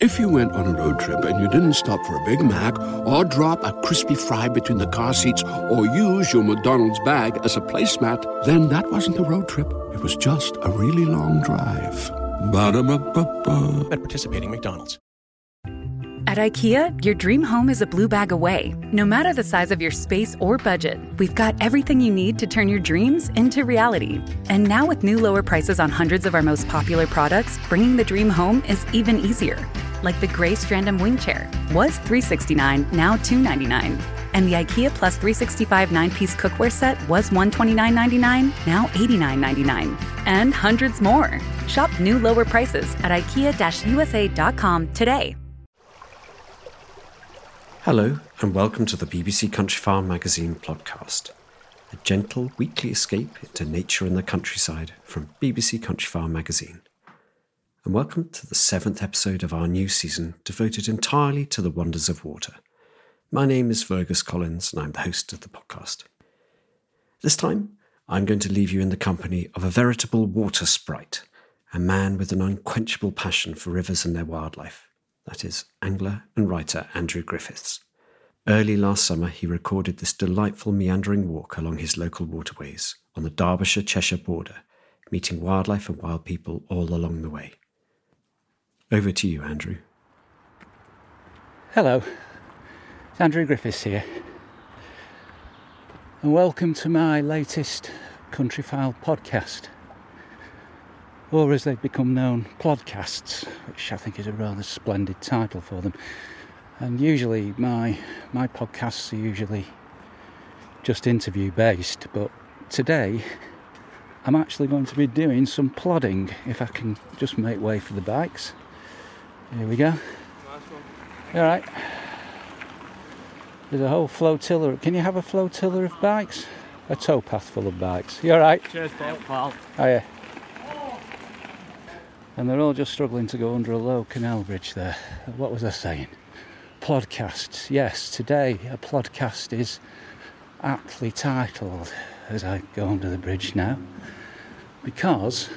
If you went on a road trip and you didn't stop for a Big Mac or drop a crispy fry between the car seats or use your McDonald's bag as a placemat, then that wasn't a road trip. It was just a really long drive. Ba-da-ba-ba-ba. At participating McDonald's. At IKEA, your dream home is a blue bag away. No matter the size of your space or budget, we've got everything you need to turn your dreams into reality. And now, with new lower prices on hundreds of our most popular products, bringing the dream home is even easier. Like the gray Strandmon wing chair was 369, now 299. And the IKEA Plus 365 nine piece cookware set was $129.99, now $89.99. And hundreds more. Shop new lower prices at IKEA USA.com today. Hello, and welcome to the BBC Countryfile Magazine podcast, a gentle weekly escape into nature and the countryside from BBC Countryfile Magazine. And welcome to the seventh episode of our new season devoted entirely to the wonders of water. My name is Fergus Collins, and I'm the host of the podcast. This time, I'm going to leave you in the company of a veritable water sprite, a man with an unquenchable passion for rivers and their wildlife. That is, angler and writer Andrew Griffiths. Early last summer, he recorded this delightful meandering walk along his local waterways on the Derbyshire Cheshire border, meeting wildlife and wild people all along the way. Over to you, Andrew. Hello, it's Andrew Griffiths here, and welcome to my latest Countryfile podcast, or as they've become known, Plodcasts, which I think is a rather splendid title for them. And usually, my my podcasts are usually just interview based, but today I'm actually going to be doing some plodding if I can just make way for the bikes. Here we go. All right. There's a whole flotilla. Can you have a flotilla of bikes? A towpath full of bikes. You all right? Cheers, Paul. Oh yeah. And they're all just struggling to go under a low canal bridge there. What was I saying? Podcasts. Yes, today a podcast is aptly titled as I go under the bridge now because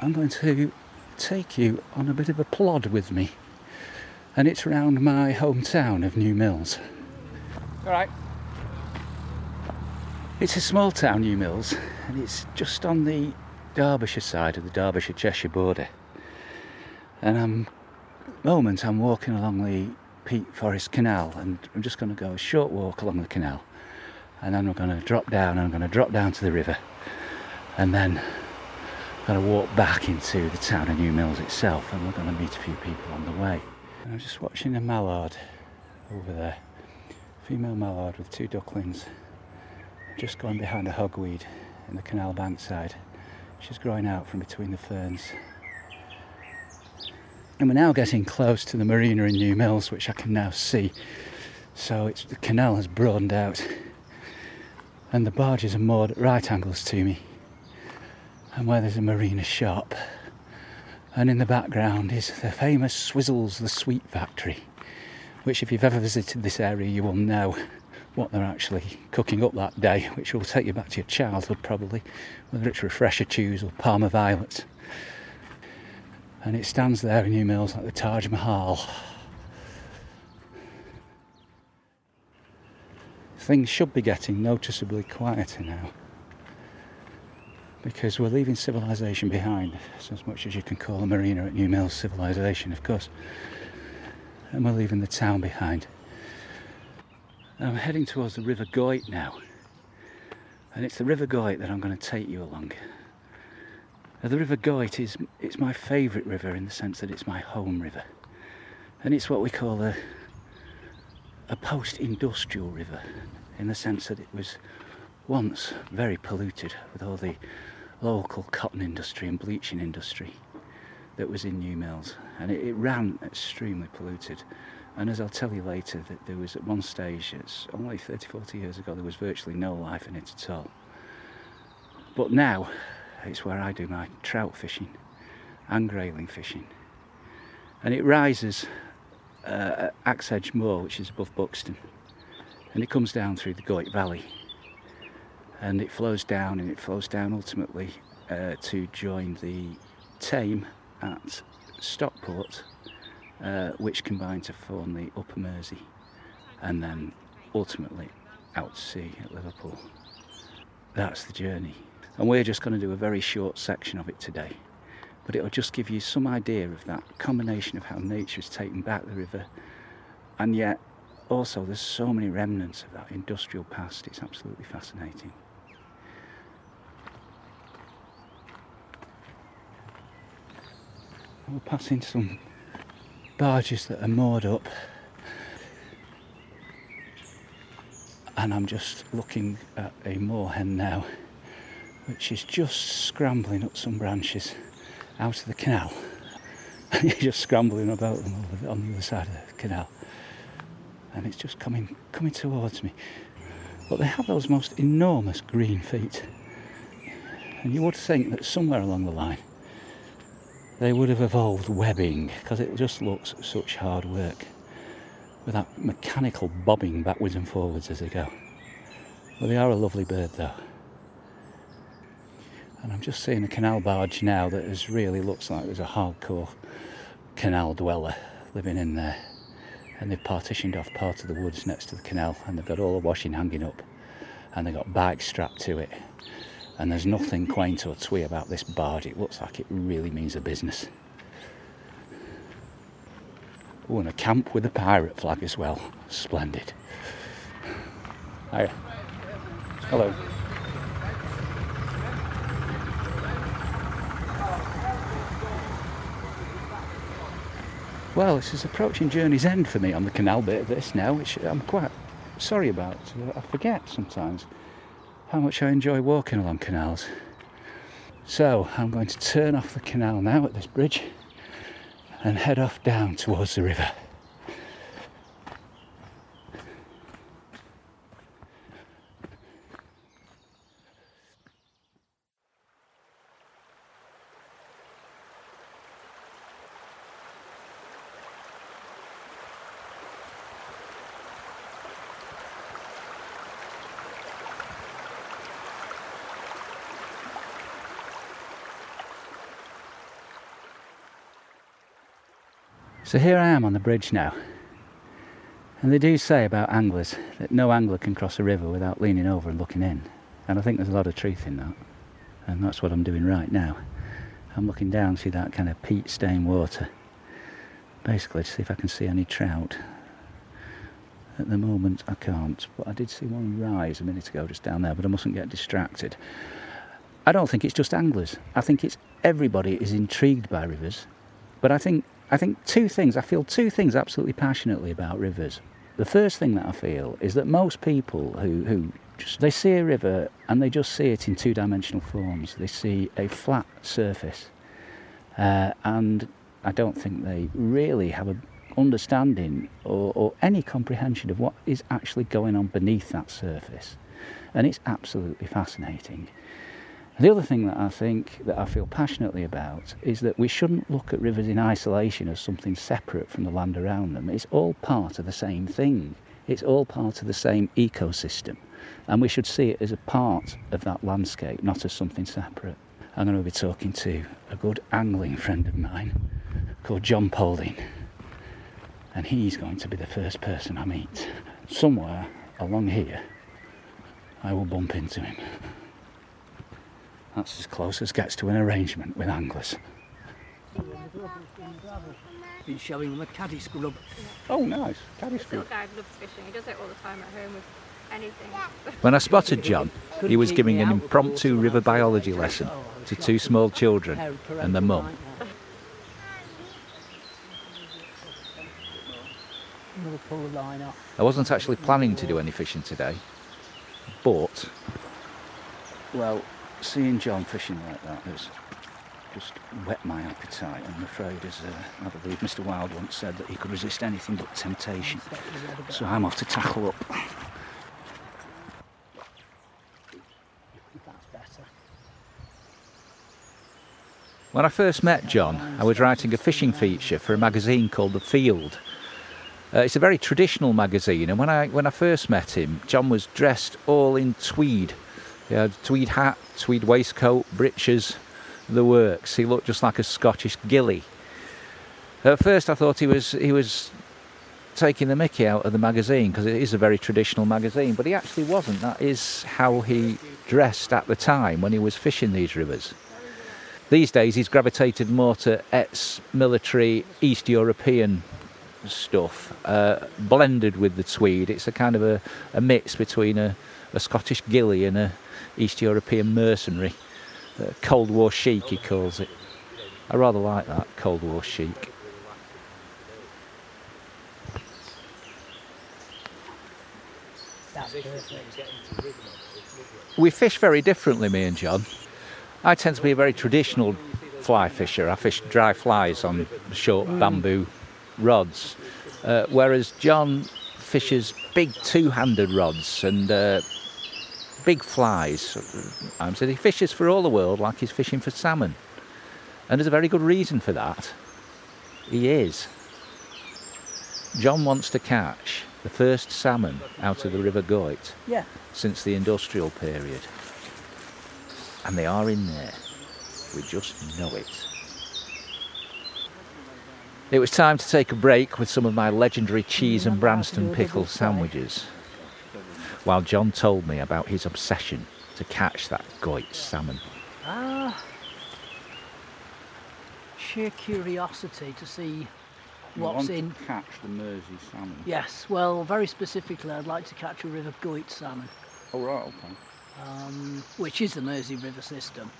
I'm going to take you on a bit of a plod with me. And it's round my hometown of New Mills. All right. It's a small town, New Mills, and it's just on the Derbyshire side of the Derbyshire Cheshire border. And I'm, moment I'm walking along the Peak Forest Canal, and I'm just going to go a short walk along the canal, and then I'm going to drop down. I'm going to drop down to the river, and then going to walk back into the town of New Mills itself, and we're going to meet a few people on the way. And I'm just watching a mallard over there, female mallard with two ducklings, just going behind a hogweed in the canal bank side. She's growing out from between the ferns. And we're now getting close to the marina in New Mills, which I can now see. So it's, the canal has broadened out, and the barges are moored at right angles to me. And where there's a marina shop, and in the background is the famous Swizzels the Sweet Factory, which, if you've ever visited this area, you will know what they're actually cooking up that day, which will take you back to your childhood probably, whether it's Refresher Chews or Parma violets. And it stands there in New Mills like the Taj Mahal. Things should be getting noticeably quieter now because we're leaving civilization behind, so as much as you can call a marina at New Mills civilization, of course. and we're leaving the town behind. I'm heading towards the River Goyt now, and it's the River Goyt that I'm going to take you along. Now, the River Goyt is it's my favourite river in the sense that it's my home river, and it's what we call a a post-industrial river in the sense that it was once very polluted with all the local cotton industry and bleaching industry that was in New Mills, and it, it ran extremely polluted. And as I'll tell you later, that there was at one stage, it's only 30, 40 years ago, there was virtually no life in it at all. But now, it's where I do my trout fishing and grayling fishing. And it rises uh, at Axe Edge Moor, which is above Buxton, and it comes down through the Goyt Valley. And it flows down, and it flows down ultimately uh, to join the Tame at Stockport, uh, which combine to form the Upper Mersey, and then ultimately out to sea at Liverpool. That's the journey. And we're just going to do a very short section of it today. But it'll just give you some idea of that combination of how nature has taken back the river, and yet also there's so many remnants of that industrial past. It's absolutely fascinating. We're passing some barges that are moored up, and I'm just looking at a moorhen now, which is just scrambling up some branches out of the canal. And he's just scrambling about them over on the other side of the canal, and it's just coming coming towards me. But they have those most enormous green feet, and you would think that somewhere along the line they would have evolved webbing because it just looks such hard work with that mechanical bobbing backwards and forwards as they go. Well, they are a lovely bird though. And I'm just seeing a canal barge now that is really looks like there's a hardcore canal dweller living in there. And they've partitioned off part of the woods next to the canal and they've got all the washing hanging up and they've got bikes strapped to it and there's nothing quaint or twee about this barge. It looks like it really means a business. Oh, and a camp with a pirate flag as well. Splendid. Hiya. Hello. Well, this is approaching journey's end for me on the canal bit of this now, which I'm quite sorry about. I forget sometimes how much I enjoy walking along canals. So I'm going to turn off the canal now at this bridge and head off down towards the river. So here I am on the bridge now. And they do say about anglers that no angler can cross a river without leaning over and looking in. And I think there's a lot of truth in that. And that's what I'm doing right now. I'm looking down, see that kind of peat stained water. Basically to see if I can see any trout. At the moment I can't, but I did see one rise a minute ago just down there, but I mustn't get distracted. I don't think it's just anglers. I think it's everybody is intrigued by rivers. But I think I think two things, I feel two things absolutely passionately about rivers. The first thing that I feel is that most people who, who just, they see a river and they just see it in two dimensional forms. They see a flat surface. Uh, and I don't think they really have an understanding or, or any comprehension of what is actually going on beneath that surface. And it's absolutely fascinating. The other thing that I think that I feel passionately about is that we shouldn't look at rivers in isolation as something separate from the land around them. It's all part of the same thing. It's all part of the same ecosystem. And we should see it as a part of that landscape, not as something separate. I'm going to be talking to a good angling friend of mine called John Paulding. And he's going to be the first person I meet. Somewhere along here, I will bump into him. That's as close as gets to an arrangement with anglers. been showing them a caddis grub. Oh, nice. Caddy This little scrub. guy loves fishing. He does it all the time at home with anything. When I spotted John, he was giving an impromptu river biology lesson to two small children and their mum. Another pull the line off. I wasn't actually planning to do any fishing today, but well, seeing John fishing like that has just whet my appetite. I'm afraid, as uh, I believe Mr. Wilde once said, that he could resist anything but temptation. So I'm off to tackle up. When I first met John, I was writing a fishing feature for a magazine called The Field. Uh, it's a very traditional magazine, and when I when I first met him, John was dressed all in tweed. He had tweed hat, tweed waistcoat, breeches, the works. He looked just like a Scottish gilly. At first, I thought he was he was taking the Mickey out of the magazine because it is a very traditional magazine, but he actually wasn't. That is how he dressed at the time when he was fishing these rivers. These days, he's gravitated more to ex-military East European stuff, uh, blended with the tweed. It's a kind of a, a mix between a, a Scottish gilly and a East European mercenary. Uh, Cold War chic, he calls it. I rather like that, Cold War chic. We fish very differently, me and John. I tend to be a very traditional fly fisher. I fish dry flies on short bamboo rods, uh, whereas John fishes big two-handed rods and uh, big flies. I'm saying he fishes for all the world like he's fishing for salmon, and there's a very good reason for that. He is. John wants to catch the first salmon out of the River Goyt Yeah. since the industrial period. And they are in there. We just know it. It was time to take a break with some of my legendary cheese and Branston pickle sandwiches, while John told me about his obsession to catch that Goyt salmon. Ah. Sheer curiosity to see what's in. catch the Mersey salmon. Yes, well, very specifically, I'd like to catch a River Goyt salmon, Oh right, okay. um, which is the Mersey River system.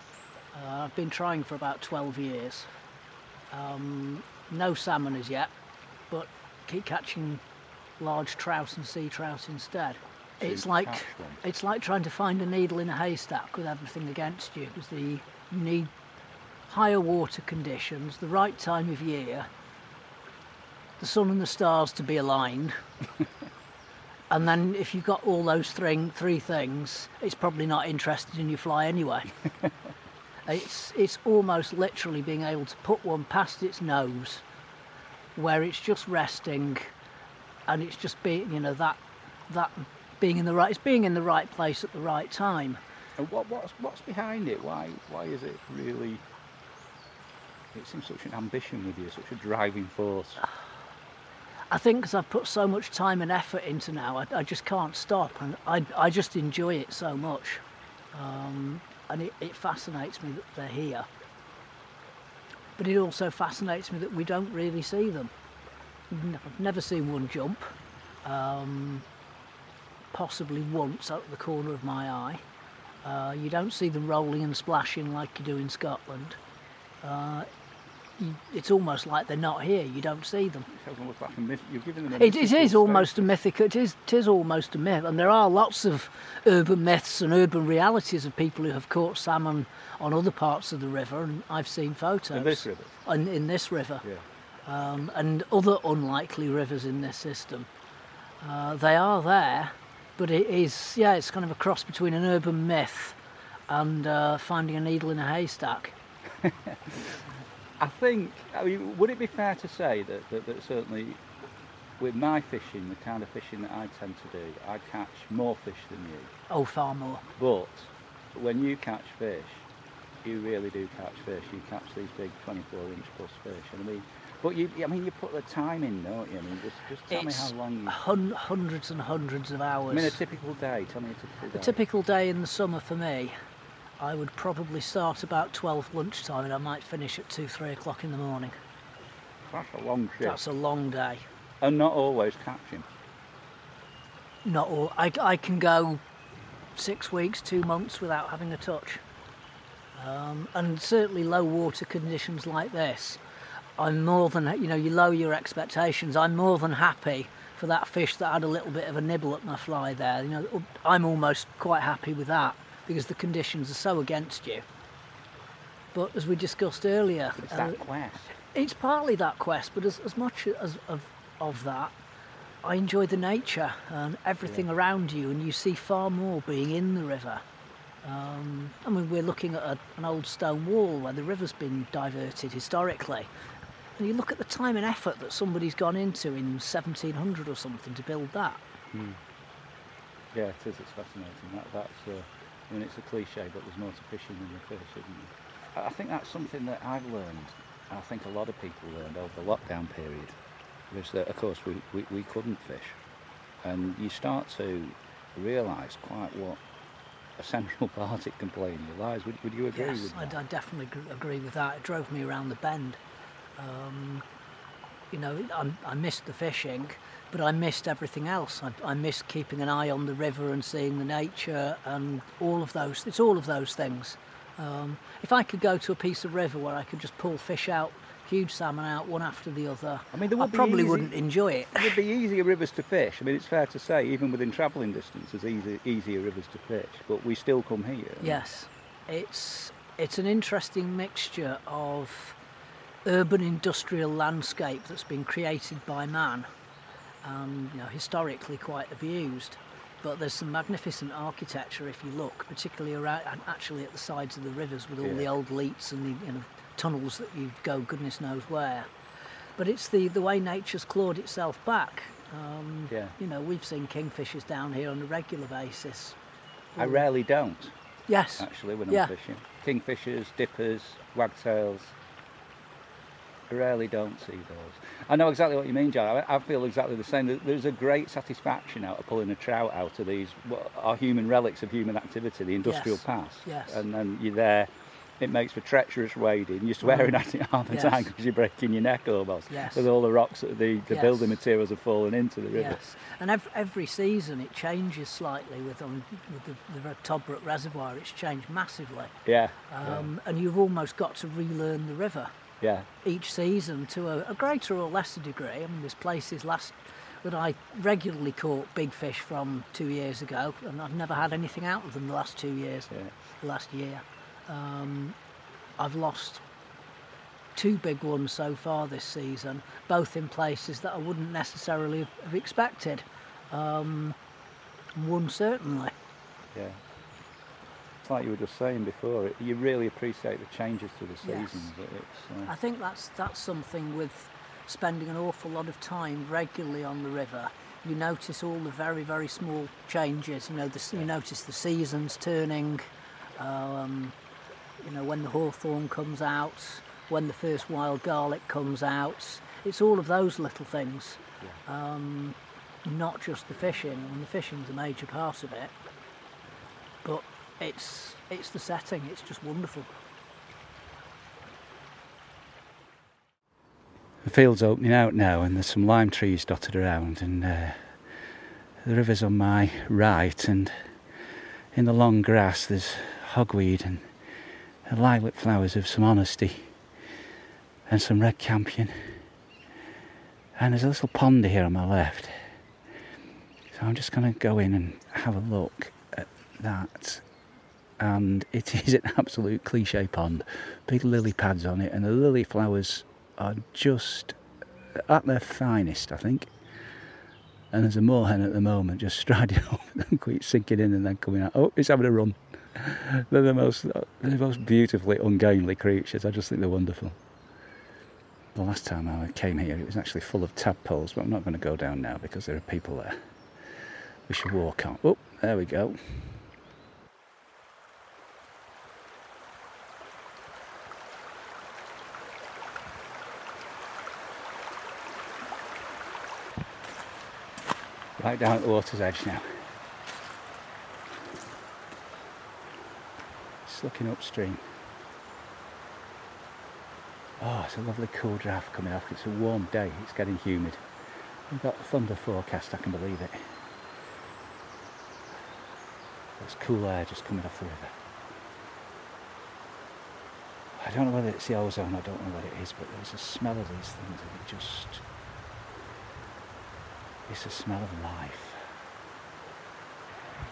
Uh, I've been trying for about 12 years. Um, no salmon as yet, but keep catching large trout and sea trout instead. It's like it's like trying to find a needle in a haystack with everything against you. Because the you need higher water conditions, the right time of year, the sun and the stars to be aligned. and then if you've got all those three, three things, it's probably not interested in your fly anyway. it's, it's almost literally being able to put one past its nose where it's just resting and it's just being, you know, that, that being in the right, it's being in the right place at the right time. And what, what's, what's behind it? Why, why is it really... It seems such an ambition with you, such a driving force. I think because I've put so much time and effort into now, I, I just can't stop, and I, I just enjoy it so much, um, and it, it fascinates me that they're here. But it also fascinates me that we don't really see them. I've never seen one jump, um, possibly once out of the corner of my eye. Uh, you don't see them rolling and splashing like you do in Scotland. Uh, you, it's almost like they're not here. You don't see them. It sounds almost like a myth. You've given them a It, it is almost a mythic. It is, it is almost a myth, and there are lots of urban myths and urban realities of people who have caught salmon on other parts of the river, and I've seen photos. In this river? In, in this river, Yeah. um, and other unlikely rivers in this system. Uh, they are there, but it is yeah, it's kind of a cross between an urban myth and uh, finding a needle in a haystack. I think, I mean, would it be fair to say that, that, that certainly with my fishing, the kind of fishing that I tend to do, I catch more fish than you. Oh, far more. But when you catch fish, you really do catch fish. You catch these big 24 inch plus fish. And I mean, but you, I mean, you put the time in, don't you? I mean, just, just tell it's me how long you. hun- hundreds and hundreds of hours. I mean, a typical day. Tell me a typical day. A typical day in the summer for me, I would probably start about 12 lunchtime and I might finish at 2, 3 o'clock in the morning. That's a long trip. That's a long day. And not always catching. Not all. I, I can go six weeks, two months without having a touch. Um, and certainly low water conditions like this, I'm more than, you know, you lower your expectations. I'm more than happy for that fish that had a little bit of a nibble at my fly there. You know, I'm almost quite happy with that because the conditions are so against you. But as we discussed earlier, It's that quest. it's partly that quest, but as, as much as of, of that, I enjoy the nature and everything around you, and you see far more being in the river. Um, I mean, we're looking at a, an old stone wall where the river's been diverted historically, and you look at the time and effort that somebody's gone into in 1700 or something to build that. Yeah, it is. It's fascinating. That, that's. Uh, I mean, it's a cliche, but there's more to fishing than the fish, isn't there? I- think that's something that I've learned. I think a lot of people learned over the lockdown period, was that, of course, we, we, we couldn't fish, and you start to realise quite what a central part it can play in your lives. Would, would you agree yes, with I, that? I definitely agree with that. It drove me around the bend. Um, you know, I, I missed the fishing, but I missed everything else. I, I missed keeping an eye on the river and seeing the nature and all of those. It's all of those things. Um, if I could go to a piece of river where I could just pull fish out, huge salmon out one after the other, I mean, would be probably easy- wouldn't enjoy it. There'd be easier rivers to fish. I mean, it's fair to say, even within travelling distance, there's easy, easier rivers to fish, but we still come here. Yes, it's it's an interesting mixture of urban industrial landscape that's been created by man and you know historically quite abused. But there's some magnificent architecture if you look, particularly around and actually at the sides of the rivers with all the old leats and the you know, tunnels that you go goodness knows where. But it's the, the way nature's clawed itself back. Um, Yeah. You know, we've seen kingfishers down here on a regular basis. I rarely don't, Yes. actually, when I'm fishing. Kingfishers, dippers, wagtails. I rarely don't see those. I know exactly what you mean, John. I, I feel exactly the same. There's a great satisfaction out of pulling a trout out of these what are human relics of human activity, the industrial Yes. past. Yes. And then you're there. It makes for treacherous wading. You're swearing at it half the Yes. time because you're breaking your neck almost. Yes. With all the rocks, that the, the Yes. building materials have fallen into the river. Yes, and every, every season it changes slightly with, um, with the, the Toddbrook Reservoir. It's changed massively, Yeah. um, and you've almost got to relearn the river yeah. each season to a, a greater or lesser degree. I mean, there's places last that I regularly caught big fish from two years ago, and I've never had anything out of them the last two years, Yeah. the last year. Um, I've lost two big ones so far this season, both in places that I wouldn't necessarily have- have expected. Um, one certainly. Yeah. It's like you were just saying before, it, you really appreciate the changes to the Yes. seasons. It- It's, I uh, think that's that's something with spending an awful lot of time regularly on the river. You notice all the very very small changes. You know, the, you notice the seasons turning. Um, you know, when the hawthorn comes out, when the first wild garlic comes out. It's all of those little things. Um, not just the fishing. I mean, the fishing's a major part of it, but it's it's the setting. It's just wonderful. the field's opening out now, and there's some lime trees dotted around, and uh, the river's on my right, and in the long grass there's hogweed and the lilac flowers of some honesty, and some red campion, and there's a little pond here on my left. So I'm just going to go in and have a look at that. And it is an absolute cliche pond. Big lily pads on it, and the lily flowers are just at their finest, I think. And there's a moorhen at the moment just striding over them, sinking in and then coming out. Oh, it's having a run. They're the most, they're the most beautifully ungainly creatures. I just think they're wonderful. The last time I came here, it was actually full of tadpoles, but I'm not going to go down now because there are people there. We should walk on. Oh, there we go. Right down at the water's edge now. Just looking upstream. Oh, it's a lovely cool draft coming off. It's a warm day. It's getting humid. We've got a thunder forecast. I can believe it. There's cool air just coming off the river. I don't know whether it's the ozone. I don't know what it is, but there's a smell of these things, and it just. It's a smell of life.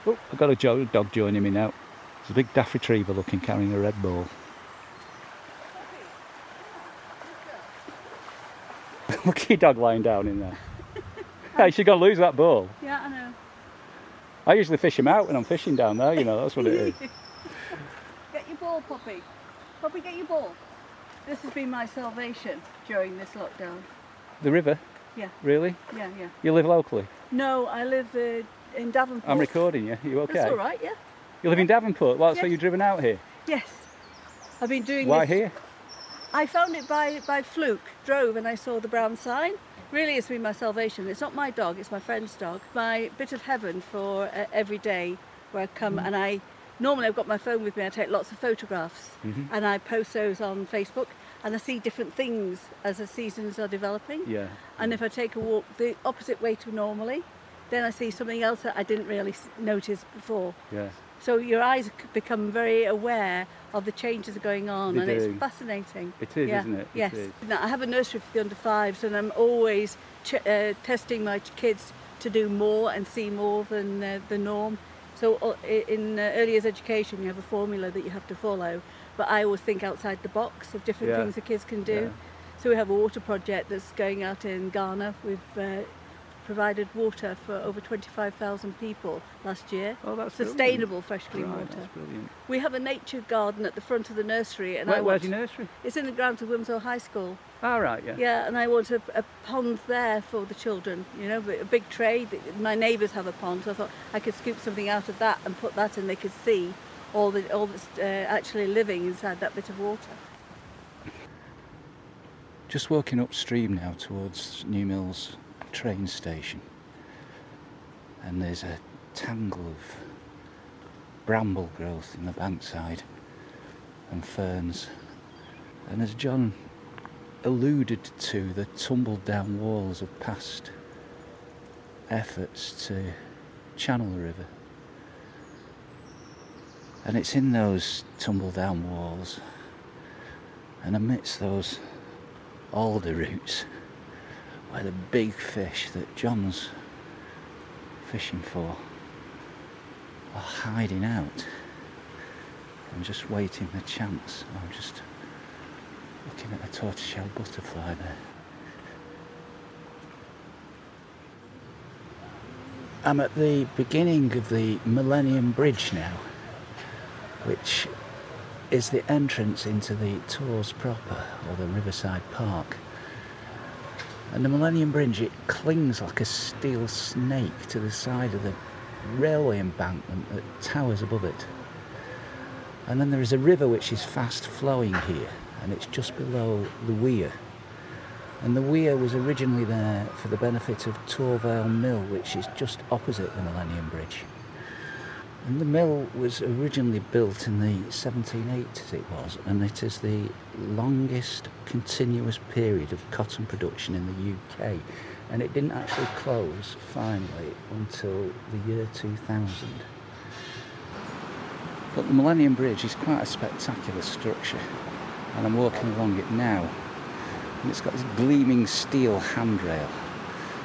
Oh, I've got a dog joining me now. There's a big daft retriever looking carrying a red ball. Look at your dog lying down in there. hey, she's going to lose that ball. Yeah, I know. I usually fish him out when I'm fishing down there, you know, that's what it is. Get your ball, Poppy. Poppy, get your ball. This has been my salvation during this lockdown. The river? Yeah. Really? Yeah, yeah. You live locally? No, I live uh, in Davenport. I'm recording you. You okay? That's all right, yeah. You live in Davenport? Well, so you've driven out here? Yes. I've been doing Why this. here? I found it by, by fluke, drove and I saw the brown sign. Really, it's been my salvation. It's not my dog, it's my friend's dog. My bit of heaven for uh, every day where I come Mm. and I normally I've got my phone with me, I take lots of photographs Mm-hmm. and I post those on Facebook and I see different things as the seasons are developing. Yeah. And if I take a walk the opposite way to normally, then I see something else that I didn't really notice before. Yeah. So your eyes become very aware of the changes that are going on, They and do. it's fascinating. It is, Yeah, isn't it? It yes. is. Now, I have a nursery for the under fives, and I'm always ch- uh, testing my kids to do more and see more than uh, the norm. So uh, in uh, early years education, you have a formula that you have to follow, but I always think outside the box of different Yeah. things the kids can do. Yeah. So we have a water project that's going out in Ghana. We've uh, provided water for over 25,000 people last year. Oh, that's Sustainable fresh clean Right, water. that's brilliant. We have a nature garden at the front of the nursery, and Where, I where's want, your nursery? It's in the grounds of Wimsell High School. Ah, right, yeah. Yeah, and I want a, a pond there for the children. You know, a big tray. My neighbours have a pond, so I thought I could scoop something out of that and put that, and they could see all the all that's uh, actually living inside that bit of water. Just walking upstream now towards New Mills train station. And there's a tangle of bramble growth in the bankside and ferns. And as John alluded to, the tumbled down walls of past efforts to channel the river. And it's in those tumble down walls and amidst those alder roots where the big fish that John's fishing for are hiding out and just waiting their chance. I'm just looking at a tortoiseshell butterfly there. I'm at the beginning of the Millennium Bridge now, which is the entrance into the Torrs proper, or the Riverside Park. And the Millennium Bridge, it clings like a steel snake to the side of the railway embankment that towers above it. And then there is a river which is fast flowing here, and it's just below the weir. And the weir was originally there for the benefit of Torvale Mill, which is just opposite the Millennium Bridge. And the mill was originally built in the 1780s, it was, and it is the longest continuous period of cotton production in the UK. And it didn't actually close finally until the year 2000. But the Millennium Bridge is quite a spectacular structure, and I'm walking along it now. And it's got this gleaming steel handrail.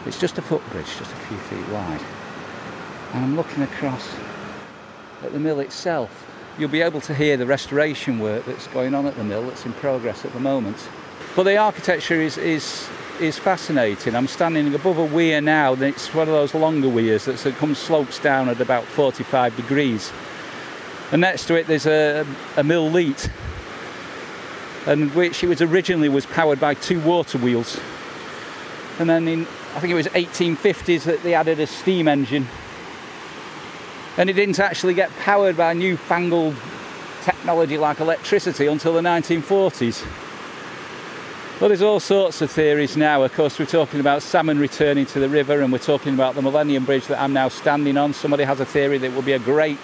It's just a footbridge, just a few feet wide. And I'm looking across at the mill itself. You'll be able to hear the restoration work that's going on at the mill that's in progress at the moment. But the architecture is, is, is fascinating. I'm standing above a weir now, and it's one of those longer weirs that comes slopes down at about 45 degrees. And next to it there's a, a mill leat, and which it was originally was powered by two water wheels. And then in I think it was 1850s that they added a steam engine and it didn't actually get powered by newfangled technology like electricity until the 1940s. Well, there's all sorts of theories now. Of course, we're talking about salmon returning to the river, and we're talking about the Millennium Bridge that I'm now standing on. Somebody has a theory that will be a great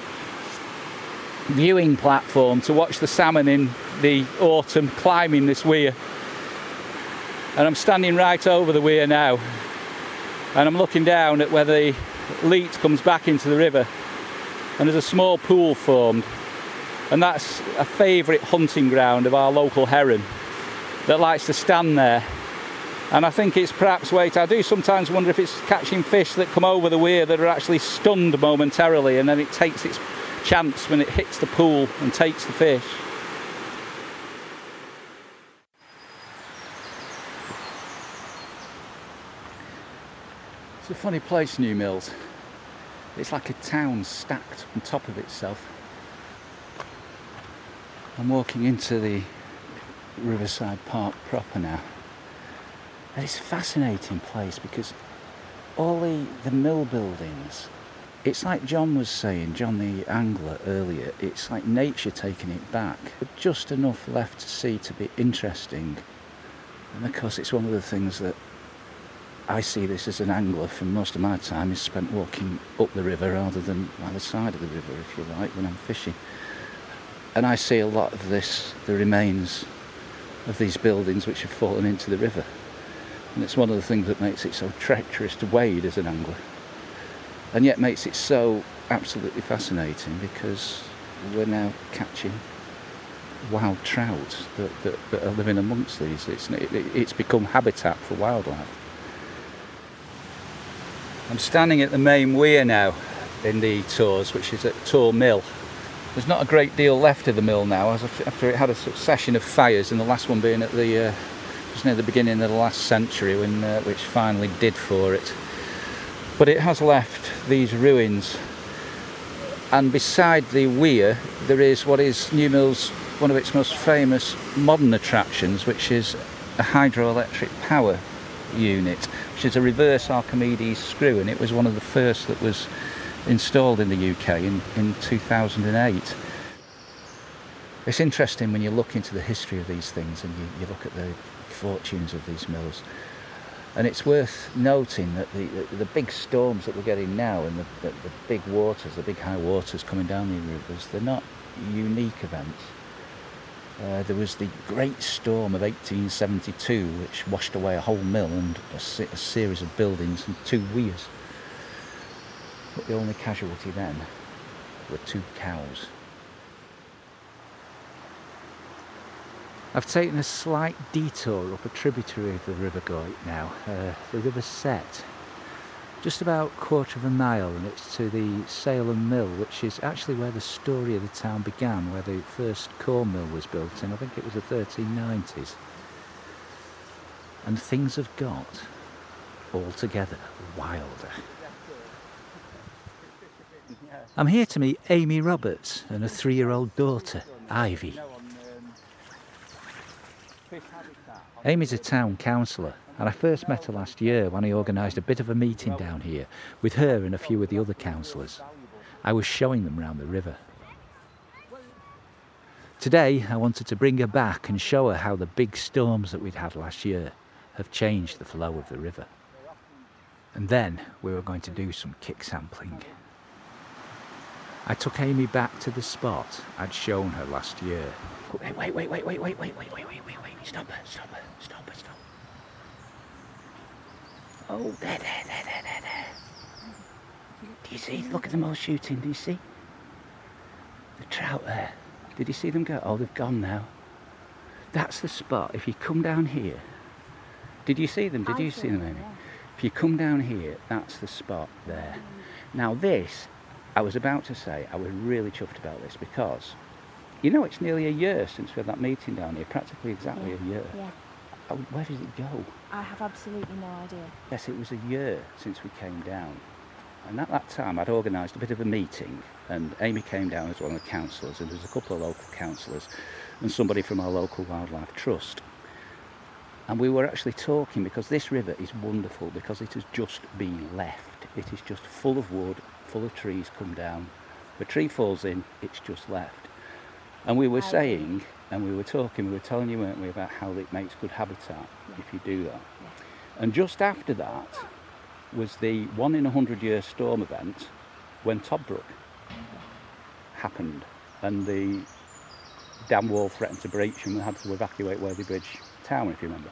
viewing platform to watch the salmon in the autumn climbing this weir. And I'm standing right over the weir now. And I'm looking down at where the Leat comes back into the river. And there's a small pool formed. And that's a favourite hunting ground of our local heron that likes to stand there. And I think it's perhaps wait, I do sometimes wonder if it's catching fish that come over the weir that are actually stunned momentarily and then it takes its chance when it hits the pool and takes the fish. It's a funny place, New Mills. It's like a town stacked on top of itself. I'm walking into the Riverside Park proper now. And it's a fascinating place because all the, the mill buildings, it's like John was saying, John the angler earlier, it's like nature taking it back. But just enough left to see to be interesting. And of course, it's one of the things that I see this as an angler for most of my time is spent walking up the river rather than either side of the river, if you like, when I'm fishing. And I see a lot of this, the remains of these buildings which have fallen into the river. And it's one of the things that makes it so treacherous to wade as an angler. And yet makes it so absolutely fascinating because we're now catching wild trout that, that, that are living amongst these. It's, it, it's become habitat for wildlife. I'm standing at the main weir now in the Torrs, which is at Torr Mill. There's not a great deal left of the mill now, after it had a succession of fires, and the last one being at the uh, just near the beginning of the last century, when uh, which finally did for it. But it has left these ruins, and beside the weir there is what is New Mill's one of its most famous modern attractions, which is a hydroelectric power unit, which is a reverse Archimedes screw, and it was one of the first that was installed in the UK in, in 2008. It's interesting when you look into the history of these things and you, you look at the fortunes of these mills. And it's worth noting that the, the, the big storms that we're getting now and the, the, the big waters, the big high waters coming down the rivers, they're not unique events. Uh, there was the great storm of 1872, which washed away a whole mill and a, se- a series of buildings and two weirs. But the only casualty then were two cows. I've taken a slight detour up a tributary of the River Goyt now, uh, the River Sett. Just about quarter of a mile and it's to the Salem Mill, which is actually where the story of the town began, where the first corn mill was built in, I think it was the 1390s. And things have got altogether wilder. I'm here to meet Amy Roberts and a three year old daughter, Ivy. Amy's a town councillor, and I first met her last year when I organised a bit of a meeting down here with her and a few of the other councillors. I was showing them round the river. Today, I wanted to bring her back and show her how the big storms that we'd had last year have changed the flow of the river. And then we were going to do some kick sampling. I took Amy back to the spot I'd shown her last year. Wait, wait, wait, wait, wait, wait, wait, wait, wait, wait, wait, wait. Stop it, stop it, stop it, stop. Oh, there, there, there, there, there, there. Do you see? Look at them all shooting, do you see? The trout there. Did you see them go? Oh, they've gone now. That's the spot. If you come down here, did you see them? Did you see them, Amy? If you come down here, that's the spot there. Now, this, I was about to say, I was really chuffed about this because, you know, it's nearly a year since we had that meeting down here, practically exactly a year. Yeah, Oh, where did it go? I have absolutely no idea. Yes, it was a year since we came down. And at that time, I'd organised a bit of a meeting, and Amy came down as one of the councillors, and there was a couple of local councillors, and somebody from our local wildlife trust. And we were actually talking because this river is wonderful because it has just been left. It is just full of wood, full of trees come down. The tree falls in, it's just left. And we were I saying, and we were talking, we were telling you, weren't we, about how it makes good habitat if you do that. And just after that was the one in a hundred year storm event when Toddbrook happened and the dam wall threatened to breach and we had to evacuate Whaley Bridge town, if you remember.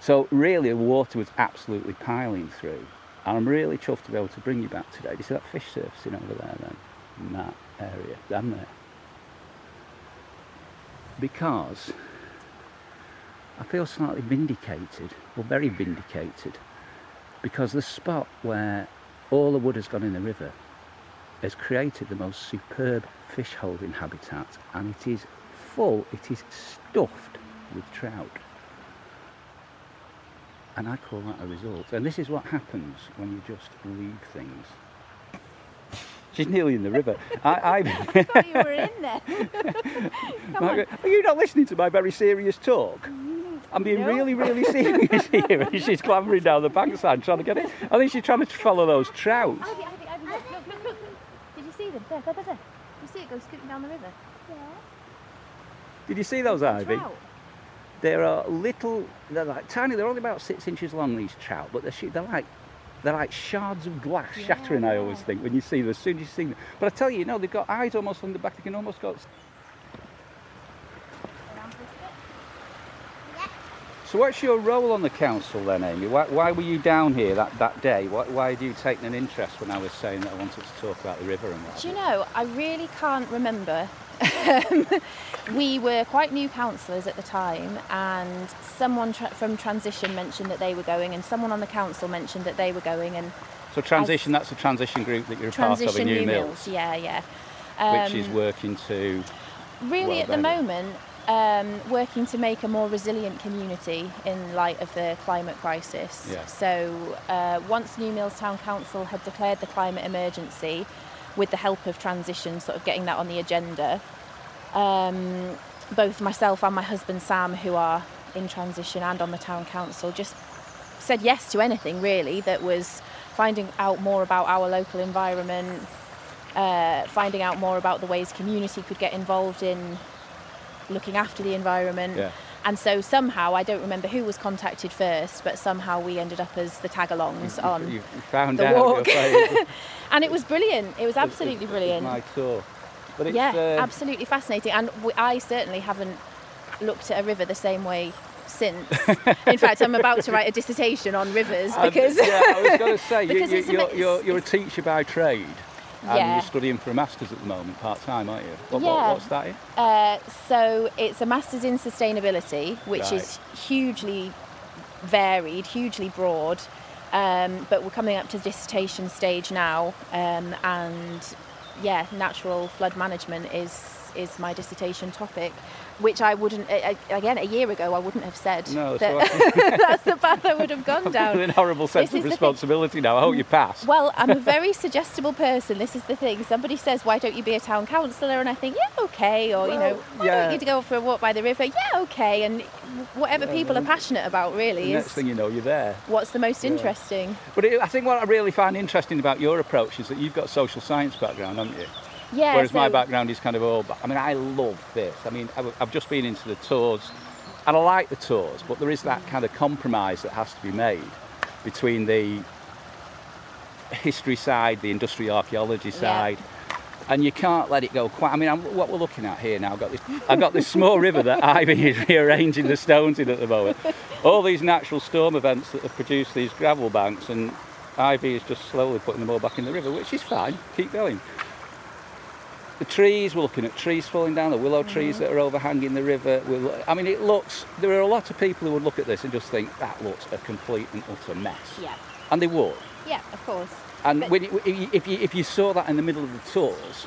So really, the water was absolutely piling through. And I'm really chuffed to be able to bring you back today. Do you see that fish surfacing over there then? In that area, down there. Because I feel slightly vindicated, or very vindicated, because the spot where all the wood has gone in the river has created the most superb fish holding habitat and it is full, it is stuffed with trout. And I call that a result. And this is what happens when you just leave things. She's nearly in the river. I, I... I thought you were in there. On. Are you not listening to my very serious talk? Mm, I'm being No. really, really serious here. And she's clambering down the bankside trying to get it. I think she's trying to follow those trout. Ivy, Ivy, Ivy, look, look, look, look. Did you see them? There, there, there, there. You see it go scooting down the river? Yeah. Did you see those, Ivy? Trout. There are little, they're like tiny, they're only about six inches long, these trout, but they're, they're like they're like shards of glass shattering, I always think, when you see them, as soon as you see them. But I tell you, you know, they've got eyes almost on the back, they can almost go. So what's your role on the council then, Amy? Why, why were you down here that, that day? Why, why had you taken an interest when I was saying that I wanted to talk about the river and what? Do you know, I really can't remember. we were quite new councillors at the time, and someone tra- from Transition mentioned that they were going, and someone on the council mentioned that they were going, and So transition, that's a transition group that you're a part of in New New Mills, yeah, yeah. which is Um, working to really well, at the moment um, working to make a more resilient community in light of the climate crisis. Yeah. So uh, once New Mills Town Council had declared the climate emergency, with the help of transition, sort of getting that on the agenda, um, both myself and my husband Sam, who are in transition and on the town council, just said yes to anything really that was finding out more about our local environment, uh, finding out more about the ways community could get involved in looking after the environment. Yeah. And so somehow, I don't remember who was contacted first, but somehow we ended up as the tag-alongs on. you, found the out walk. and it was brilliant. It was absolutely it's- brilliant. It's my tour. But it's, yeah, uh, absolutely fascinating. And I certainly haven't looked at a river the same way since. In fact, I'm about to write a dissertation on rivers because yeah, I was going to say, you, you, you're, you're, you're a teacher by trade. And Yeah. you're studying for a master's at the moment, part time, aren't you? What, Yeah. what, what's that? Uh, so it's a master's in sustainability, which Right. is hugely varied, hugely broad. Um, but we're coming up to dissertation stage now, um, and yeah, natural flood management is is my dissertation topic, which I wouldn't again a year ago I wouldn't have said No, so that's the path I would have gone down. With an horrible sense This of is the thing. responsibility now. I hope you pass. Well, I'm a very suggestible person. This is the thing. Somebody says, "Why don't you be a town councillor?" And I think, "Yeah, okay." Or you know, "Why yeah. don't you go for a walk by the river?" Yeah, okay. And whatever Yeah, people are passionate about, the really, next thing you know, you're there. what's the most Yeah. interesting. But it, I think what I really find interesting about your approach is that you've got a social science background, haven't you? Yeah. Whereas my background is kind of all. I mean, I love this. I mean, I've just been into the Torrs, and I like the Torrs, but there is that kind of compromise that has to be made between the history side, the industrial archaeology side. And you can't let it go quite. I mean, I'm, what we're looking at here now, I've got this, I've got this small river that Ivy is rearranging the stones in at the moment. All these natural storm events that have produced these gravel banks, and Ivy is just slowly putting them all back in the river, which is fine. Keep going. The trees, we're looking at trees falling down, the willow trees mm-hmm. that are overhanging the river. We're, I mean, it looks, there are a lot of people who would look at this and just think, that looks a complete and utter mess. Yeah. And they would. Yeah, of course. And But- when you, if, you, if, you, saw that in the middle of the Torrs,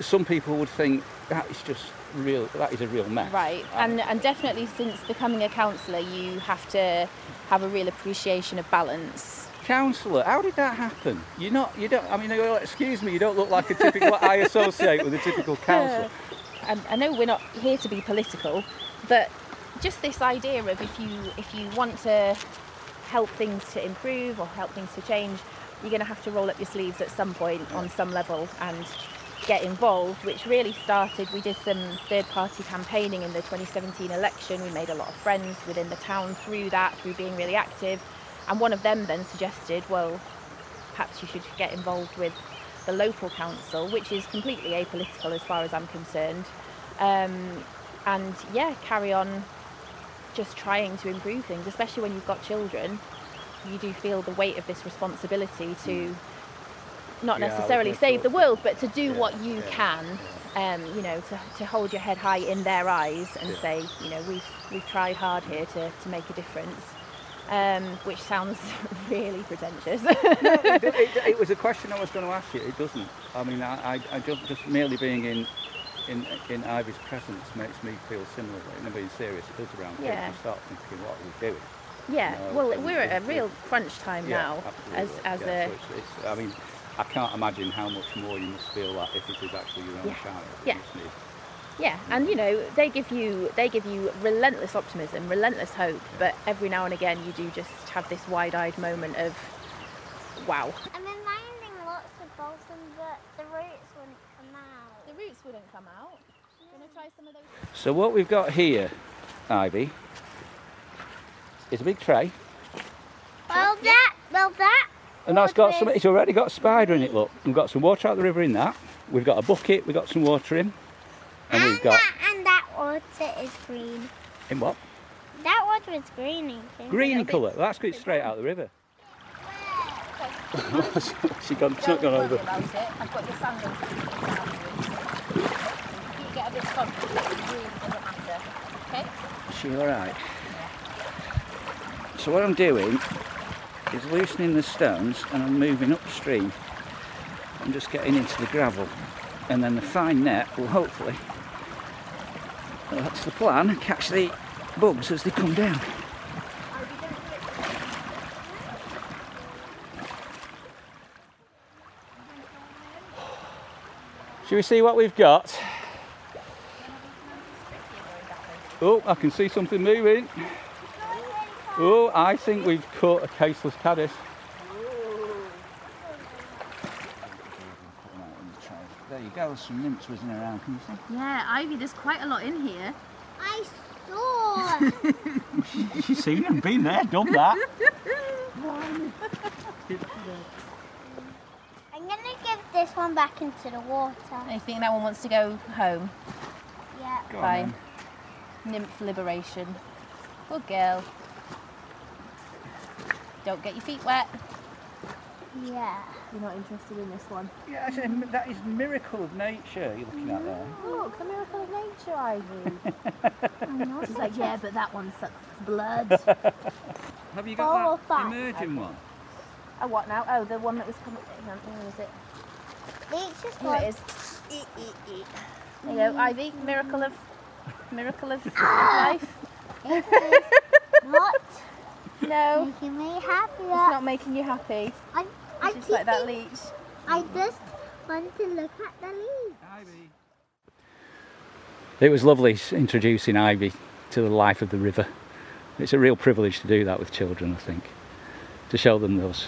some people would think, that is just real, that is a real mess. Right, and and definitely since becoming a councillor, you have to have a real appreciation of balance. Councillor, how did that happen? You're not, you don't, I mean, excuse me, you don't look like a typical, I associate with a typical councillor. And I know we're not here to be political, but just this idea of if you if you want to help things to improve or help things to change, you're going to have to roll up your sleeves at some point on some level and get involved. Which really started. We did some third-party campaigning in the 2017 election. We made a lot of friends within the town through that, through being really active. And one of them then suggested, well, perhaps you should get involved with the local council, which is completely apolitical as far as I'm concerned. Um, and yeah, carry on just trying to improve things, especially when you've got children. You do feel the weight of this responsibility to not Yeah, necessarily save the world, but to do Yeah, what you yeah, can. Um, you know, to, to hold your head high in their eyes and say, you know, we've we've tried hard here to, to make a difference. Um, which sounds really pretentious. no, it, it, it was a question I was going to ask you. It doesn't. I mean, I, I, I just, just merely being in, in in Ivy's presence makes me feel similarly. And being serious. It does around. Yeah. You start thinking, what are we doing? yeah, No, well, and we're at a real crunch time Yeah, now as absolutely. as yeah, a so it's, it's, I mean, I can't imagine how much more you must feel that if it is actually your own Yeah. child. Yeah. You just need- Yeah, and you know they give you they give you relentless optimism, relentless hope, but every now and again you do just have this wide-eyed moment of, wow. I'm finding lots of balsam, but the roots wouldn't come out. The roots wouldn't come out. Gonna try some of those. So what we've got here, Ivy, is a big tray, Well, that, well, that. and that's got some. It's already got a spider in it. Look, we've got some water out the river in that. We've got a bucket. We've got some water in, and we've got that, and that water is green. in what? That water is green, I think. Green colour. Well, that's good straight out of the river. she gone, she's not gone over. about it. I've got your sandals. You get a bit funky, it really doesn't matter. Okay? Is she all right? So what I'm doing is loosening the stones and I'm moving upstream. I'm just getting into the gravel and then the fine net will hopefully, well, that's the plan, catch the bugs as they come down. Shall we see what we've got? Oh, I can see something moving. Oh, I think we've caught a caseless caddis. There you go, some nymphs whizzing around, can you see? Yeah, Ivy, there's quite a lot in here. I saw. She's seen them, been there, done that. I'm going to give this one back into the water. I think that one wants to go home. Yeah. Go on Fine. Nymph liberation. Good girl. Don't get your feet wet. Yeah. You're not interested in this one. Yeah, that's a- that is miracle of nature you're looking at there. Mm. Look, the miracle of nature, Ivy. I'm not She's like, yeah, but that one sucks blood. Have you Four got or that five. emerging one? oh, what now? Oh, the one that was coming. hang on, Where is it? Each is Here one. it is. There you go, mm. Ivy. Miracle of, miracle of life. It is not No, making me happy. it's not making you happy. I, I Just like that keep- leech. I just want to look at the leaves. It was lovely introducing Ivy to the life of the river. It's a real privilege to do that with children, I think, to show them those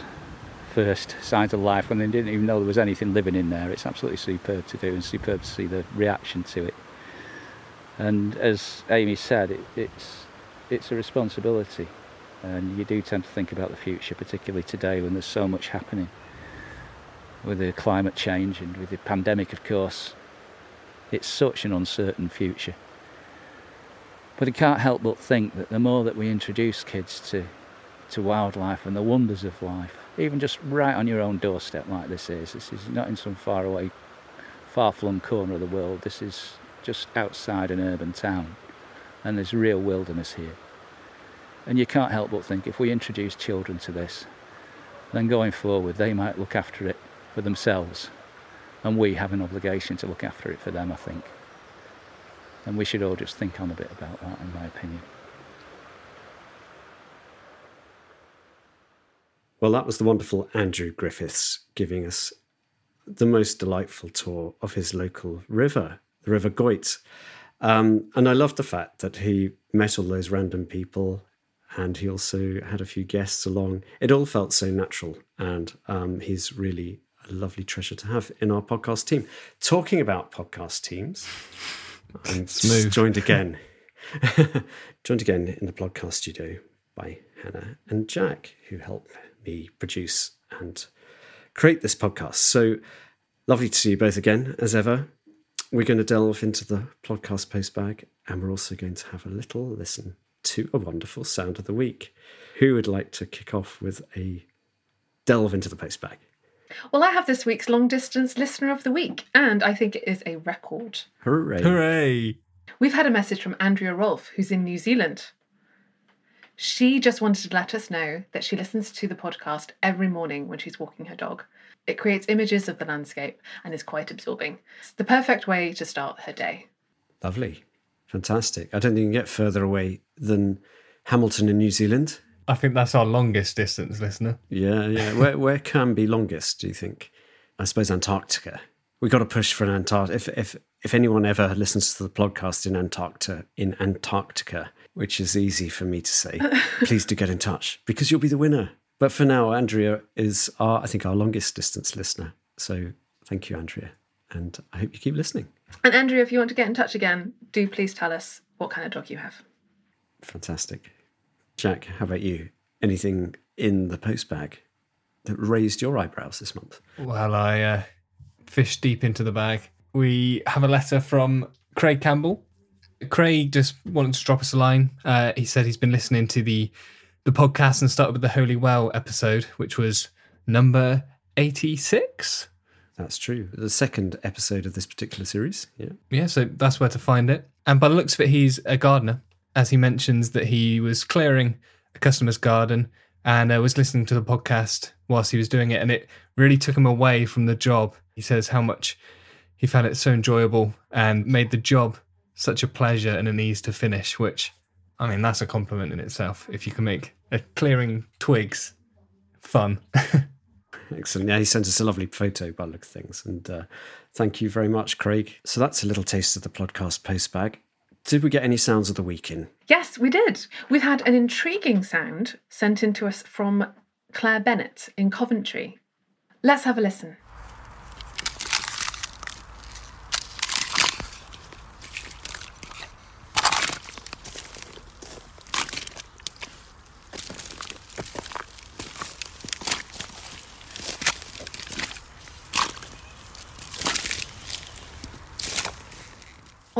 first signs of life when they didn't even know there was anything living in there. It's absolutely superb to do and superb to see the reaction to it. And as Amy said, it, it's it's a responsibility, and you do tend to think about the future, particularly today when there's so much happening with the climate change and with the pandemic, of course. It's such an uncertain future. But I can't help but think that the more that we introduce kids to, to wildlife and the wonders of life, even just right on your own doorstep like this is, this is not in some far away, far flung corner of the world, this is just outside an urban town, and there's real wilderness here. And you can't help but think if we introduce children to this, then going forward they might look after it for themselves and we have an obligation to look after it for them, I think. And we should all just think on a bit about that, in my opinion. Well, that was the wonderful Andrew Griffiths giving us the most delightful tour of his local river, the River Goyt. Um, and I love the fact that he met all those random people and he also had a few guests along. It all felt so natural, and um, he's really a lovely treasure to have in our podcast team. Talking about podcast teams, I'm Smooth. joined again, joined again in the podcast studio by Hannah and Jack, who help me produce and create this podcast. So lovely to see you both again, as ever. We're going to delve into the podcast postbag, and we're also going to have a little listen to a wonderful sound of the week. Who would like to kick off with a delve into the post bag? Well, I have this week's long distance listener of the week, and I think it is a record. Hooray. Hooray. We've had a message from Andrea Rolfe, who's in New Zealand. She just wanted to let us know that she listens to the podcast every morning when she's walking her dog. It creates images of the landscape and is quite absorbing. It's the perfect way to start her day. Lovely. Fantastic. I don't think you can get further away than Hamilton in New Zealand. I think that's our longest distance listener. Yeah, yeah. Where where can be longest, do you think? I suppose Antarctica. We've got to push for an Antarctica. If if if anyone ever listens to the podcast in Antarctica, in Antarctica, which is easy for me to say, please do get in touch because you'll be the winner. But for now, Andrea is our, I think, our longest distance listener. So thank you, Andrea, and I hope you keep listening. And Andrew, if you want to get in touch again, do please tell us what kind of dog you have. Fantastic. Jack, how about you? Anything in the post bag that raised your eyebrows this month? Well, I uh, fished deep into the bag. We have a letter from Craig Campbell. Craig just wanted to drop us a line. Uh, he said he's been listening to the the podcast and started with the Holy Well episode, which was number eighty six. That's true. The second episode of this particular series. Yeah. Yeah, so that's where to find it. And by the looks of it, he's a gardener, as he mentions that he was clearing a customer's garden and uh, was listening to the podcast whilst he was doing it. And it really took him away from the job. He says how much he found it so enjoyable and made the job such a pleasure and an ease to finish, which, I mean, that's a compliment in itself. If you can make a clearing twigs fun. Excellent. Yeah, he sent us a lovely photo by look things. And uh, thank you very much, Craig. So that's a little taste of the podcast post bag. Did we get any sounds of the week in? Yes, we did. We've had an intriguing sound sent in to us from Claire Bennett in Coventry. Let's have a listen.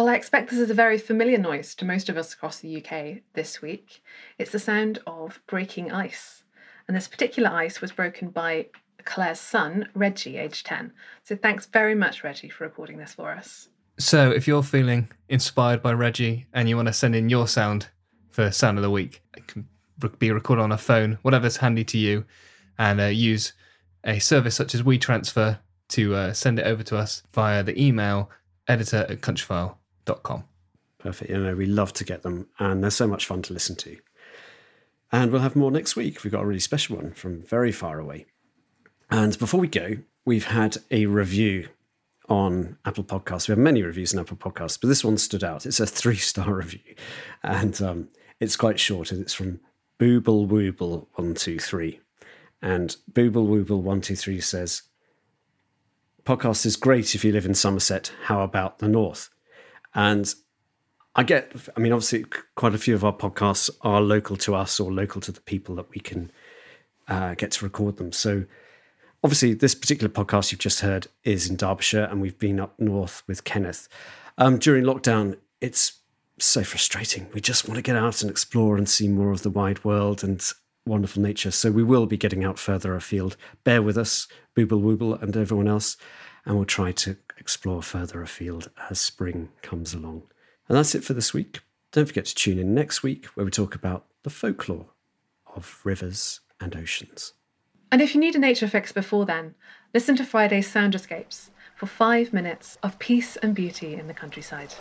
Well, I expect this is a very familiar noise to most of us across the UK this week. It's the sound of breaking ice. And this particular ice was broken by Claire's son, Reggie, aged 10. So thanks very much, Reggie, for recording this for us. So if you're feeling inspired by Reggie and you want to send in your sound for Sound of the Week, it can be recorded on a phone, whatever's handy to you, and uh, use a service such as WeTransfer to uh, send it over to us via the email editor at countryfile.com. Perfect. You know, we love to get them, and they're so much fun to listen to. And we'll have more next week. We've got a really special one from very far away. And before we go, we've had a review on Apple Podcasts. We have many reviews on Apple Podcasts, but this one stood out. It's a three star review, and um, it's quite short. And it's from Booble Wooble one two three, and Booble Wooble one two three says, "Podcast is great if you live in Somerset. How about the North?" And I get, I mean, obviously, quite a few of our podcasts are local to us or local to the people that we can uh, get to record them. So, obviously, this particular podcast you've just heard is in Derbyshire, and we've been up north with Kenneth. Um, during lockdown, it's so frustrating. We just want to get out and explore and see more of the wide world and wonderful nature. So, we will be getting out further afield. Bear with us, Booble Wooble, and everyone else, and we'll try to explore further afield as spring comes along. And that's it for this week. Don't forget to tune in next week where we talk about the folklore of rivers and oceans. And if you need a nature fix before then, listen to Friday's Sound Escapes for five minutes of peace and beauty in the countryside.